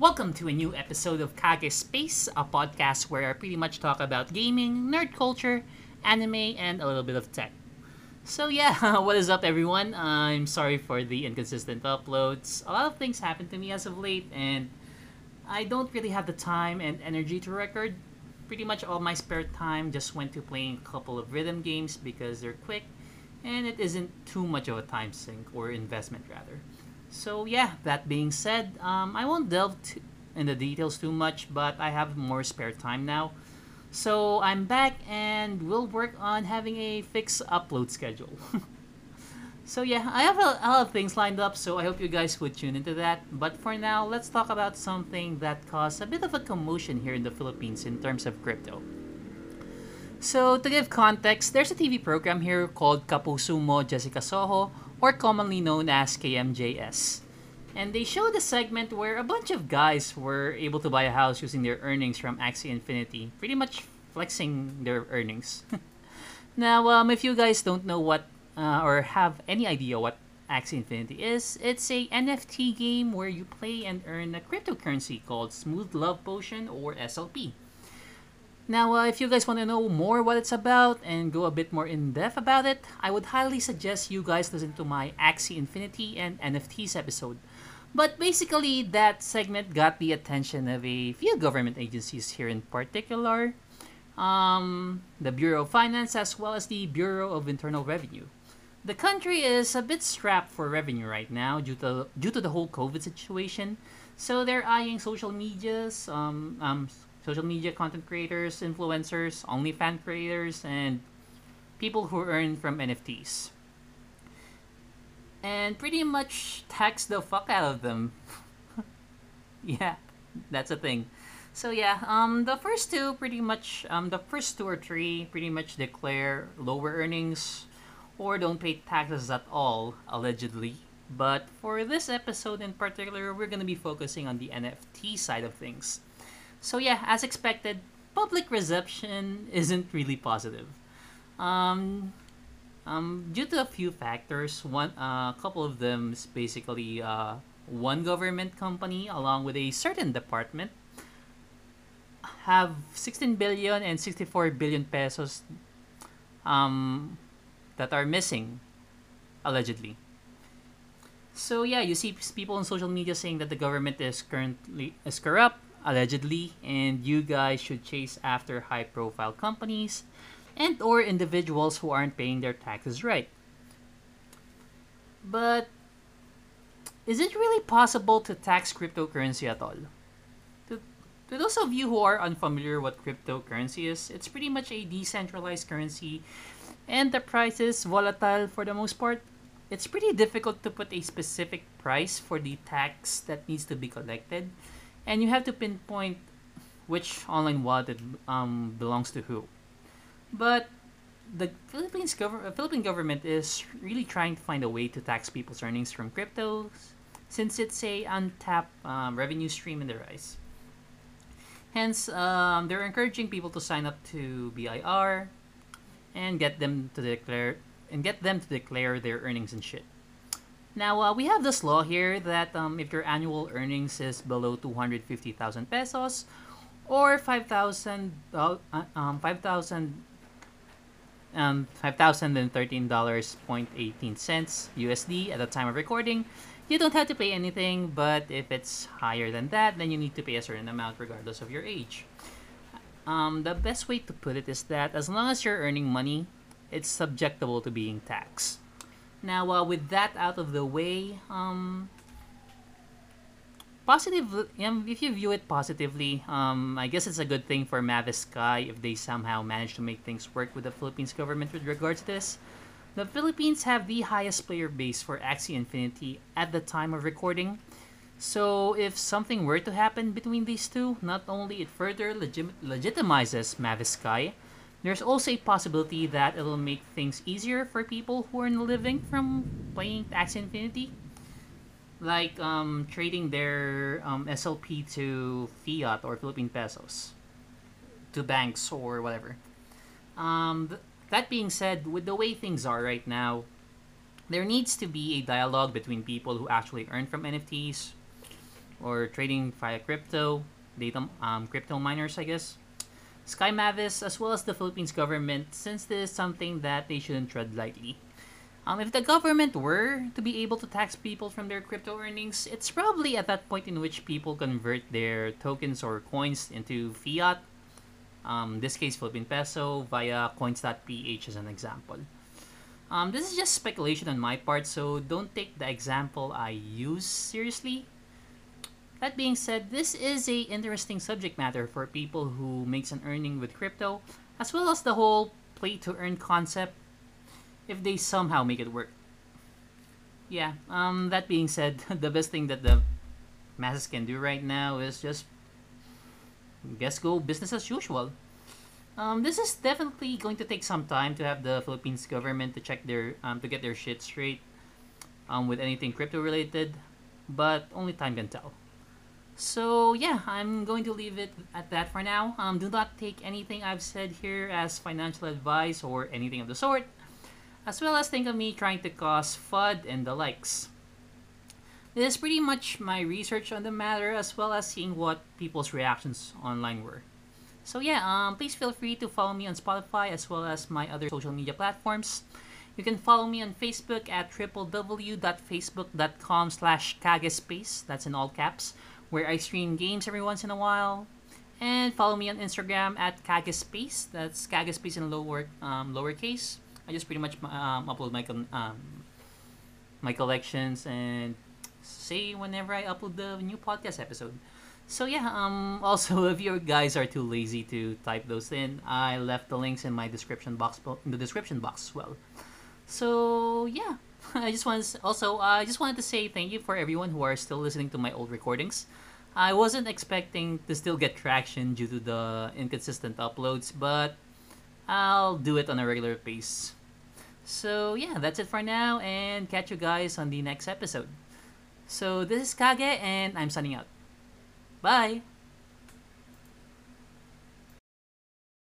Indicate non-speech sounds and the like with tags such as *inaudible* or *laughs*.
Welcome to a new episode of Kage Space, a podcast where I pretty much talk about gaming, nerd culture, anime, and a little bit of tech. So yeah, *laughs* what is up everyone? I'm sorry for the inconsistent uploads. A lot of things happened to me as of late and I don't really have the time and energy to record. Pretty much all my spare time just went to playing a couple of rhythm games because they're quick and it isn't too much of a time sink or investment rather. So yeah, that being said, um, I won't delve t- in the details too much, but I have more spare time now. So I'm back and we'll work on having a fixed upload schedule. *laughs* so yeah, I have a, a lot of things lined up, so I hope you guys would tune into that. But for now, let's talk about something that caused a bit of a commotion here in the Philippines in terms of crypto. So, to give context, there's a TV program here called Kapuso Mo Jessica Soho, or commonly known as KMJS. And they showed a segment where a bunch of guys were able to buy a house using their earnings from Axie Infinity, pretty much flexing their earnings. *laughs* now, um, if you guys don't know what uh, or have any idea what Axie Infinity is, it's a NFT game where you play and earn a cryptocurrency called Smooth Love Potion or SLP. Now, uh, if you guys want to know more what it's about and go a bit more in depth about it, I would highly suggest you guys listen to my Axie Infinity and NFTs episode. But basically, that segment got the attention of a few government agencies here in particular um, the Bureau of Finance as well as the Bureau of Internal Revenue. The country is a bit strapped for revenue right now due to due to the whole COVID situation, so they're eyeing social medias, um, um, social media content creators, influencers, OnlyFans creators, and people who earn from NFTs. And pretty much tax the fuck out of them. *laughs* yeah, that's a thing. So yeah, um, the first two pretty much, um, the first two or three pretty much declare lower earnings or don't pay taxes at all, allegedly. But for this episode in particular, we're gonna be focusing on the NFT side of things. So yeah, as expected, public reception isn't really positive. Um, um, due to a few factors, one, a uh, couple of them is basically uh, one government company along with a certain department have 16 billion and 64 billion pesos um, that are missing, allegedly. So yeah, you see people on social media saying that the government is currently is corrupt, allegedly, and you guys should chase after high-profile companies and or individuals who aren't paying their taxes right. But is it really possible to tax cryptocurrency at all? To, those of you who are unfamiliar what cryptocurrency is, it's pretty much a decentralized currency and the price is volatile for the most part. It's pretty difficult to put a specific price for the tax that needs to be collected and you have to pinpoint which online wallet um, belongs to who. But the Philippines gov- Philippine government is really trying to find a way to tax people's earnings from cryptos, since it's a untapped um, revenue stream in the rise. Hence, um, they're encouraging people to sign up to BIR and get them to declare and get them to declare their earnings and shit. Now, uh, we have this law here that um, if your annual earnings is below 250,000 pesos or 5,000 uh, um, 5,000 um, $5,013.18 USD at the time of recording, you don't have to pay anything, but if it's higher than that, then you need to pay a certain amount regardless of your age. Um, the best way to put it is that as long as you're earning money, it's subjectable to being taxed. Now, uh, with that out of the way, um, positive. Um, if you view it positively, um, I guess it's a good thing for Mavis Sky if they somehow manage to make things work with the Philippines government with regards to this. The Philippines have the highest player base for Axie Infinity at the time of recording. So if something were to happen between these two, not only it further legit- legitimizes Mavis Sky, there's also a possibility that it'll make things easier for people who are living from playing Axie Infinity. Like um, trading their um, SLP to fiat or Philippine pesos to banks or whatever. Um, th- that being said, with the way things are right now, there needs to be a dialogue between people who actually earn from NFTs or trading via crypto, data um, crypto miners, I guess. Sky Mavis, as well as the Philippines government, since this is something that they shouldn't tread lightly. Um, if the government were to be able to tax people from their crypto earnings, it's probably at that point in which people convert their tokens or coins into fiat. Um, this case, Philippine peso via coins.ph as an example. Um, this is just speculation on my part, so don't take the example I use seriously. That being said, this is a interesting subject matter for people who makes an earning with crypto, as well as the whole play to earn concept if they somehow make it work. Yeah, um, that being said, *laughs* the best thing that the masses can do right now is just guess go business as usual. Um, this is definitely going to take some time to have the Philippines government to check their um, to get their shit straight um, with anything crypto related, but only time can tell. So yeah, I'm going to leave it at that for now. Um, do not take anything I've said here as financial advice or anything of the sort, as well as think of me trying to cause FUD and the likes. This is pretty much my research on the matter as well as seeing what people's reactions online were. So yeah, um, please feel free to follow me on Spotify as well as my other social media platforms. You can follow me on Facebook at www.facebook.com slash kagespace, that's in all caps, where I stream games every once in a while. And follow me on Instagram at kagespace, that's kagespace in lower um, lowercase. I just pretty much um, upload my um, my collections and say whenever I upload the new podcast episode. So yeah, um, *laughs* also if you guys are too lazy to type those in, I left the links in my description box in the description box as well. So yeah, *laughs* I just want to, also uh, I just wanted to say thank you for everyone who are still listening to my old recordings. I wasn't expecting to still get traction due to the inconsistent uploads, but I'll do it on a regular pace. So yeah, that's it for now, and catch you guys on the next episode. So this is Kage, and I'm signing out. Bye!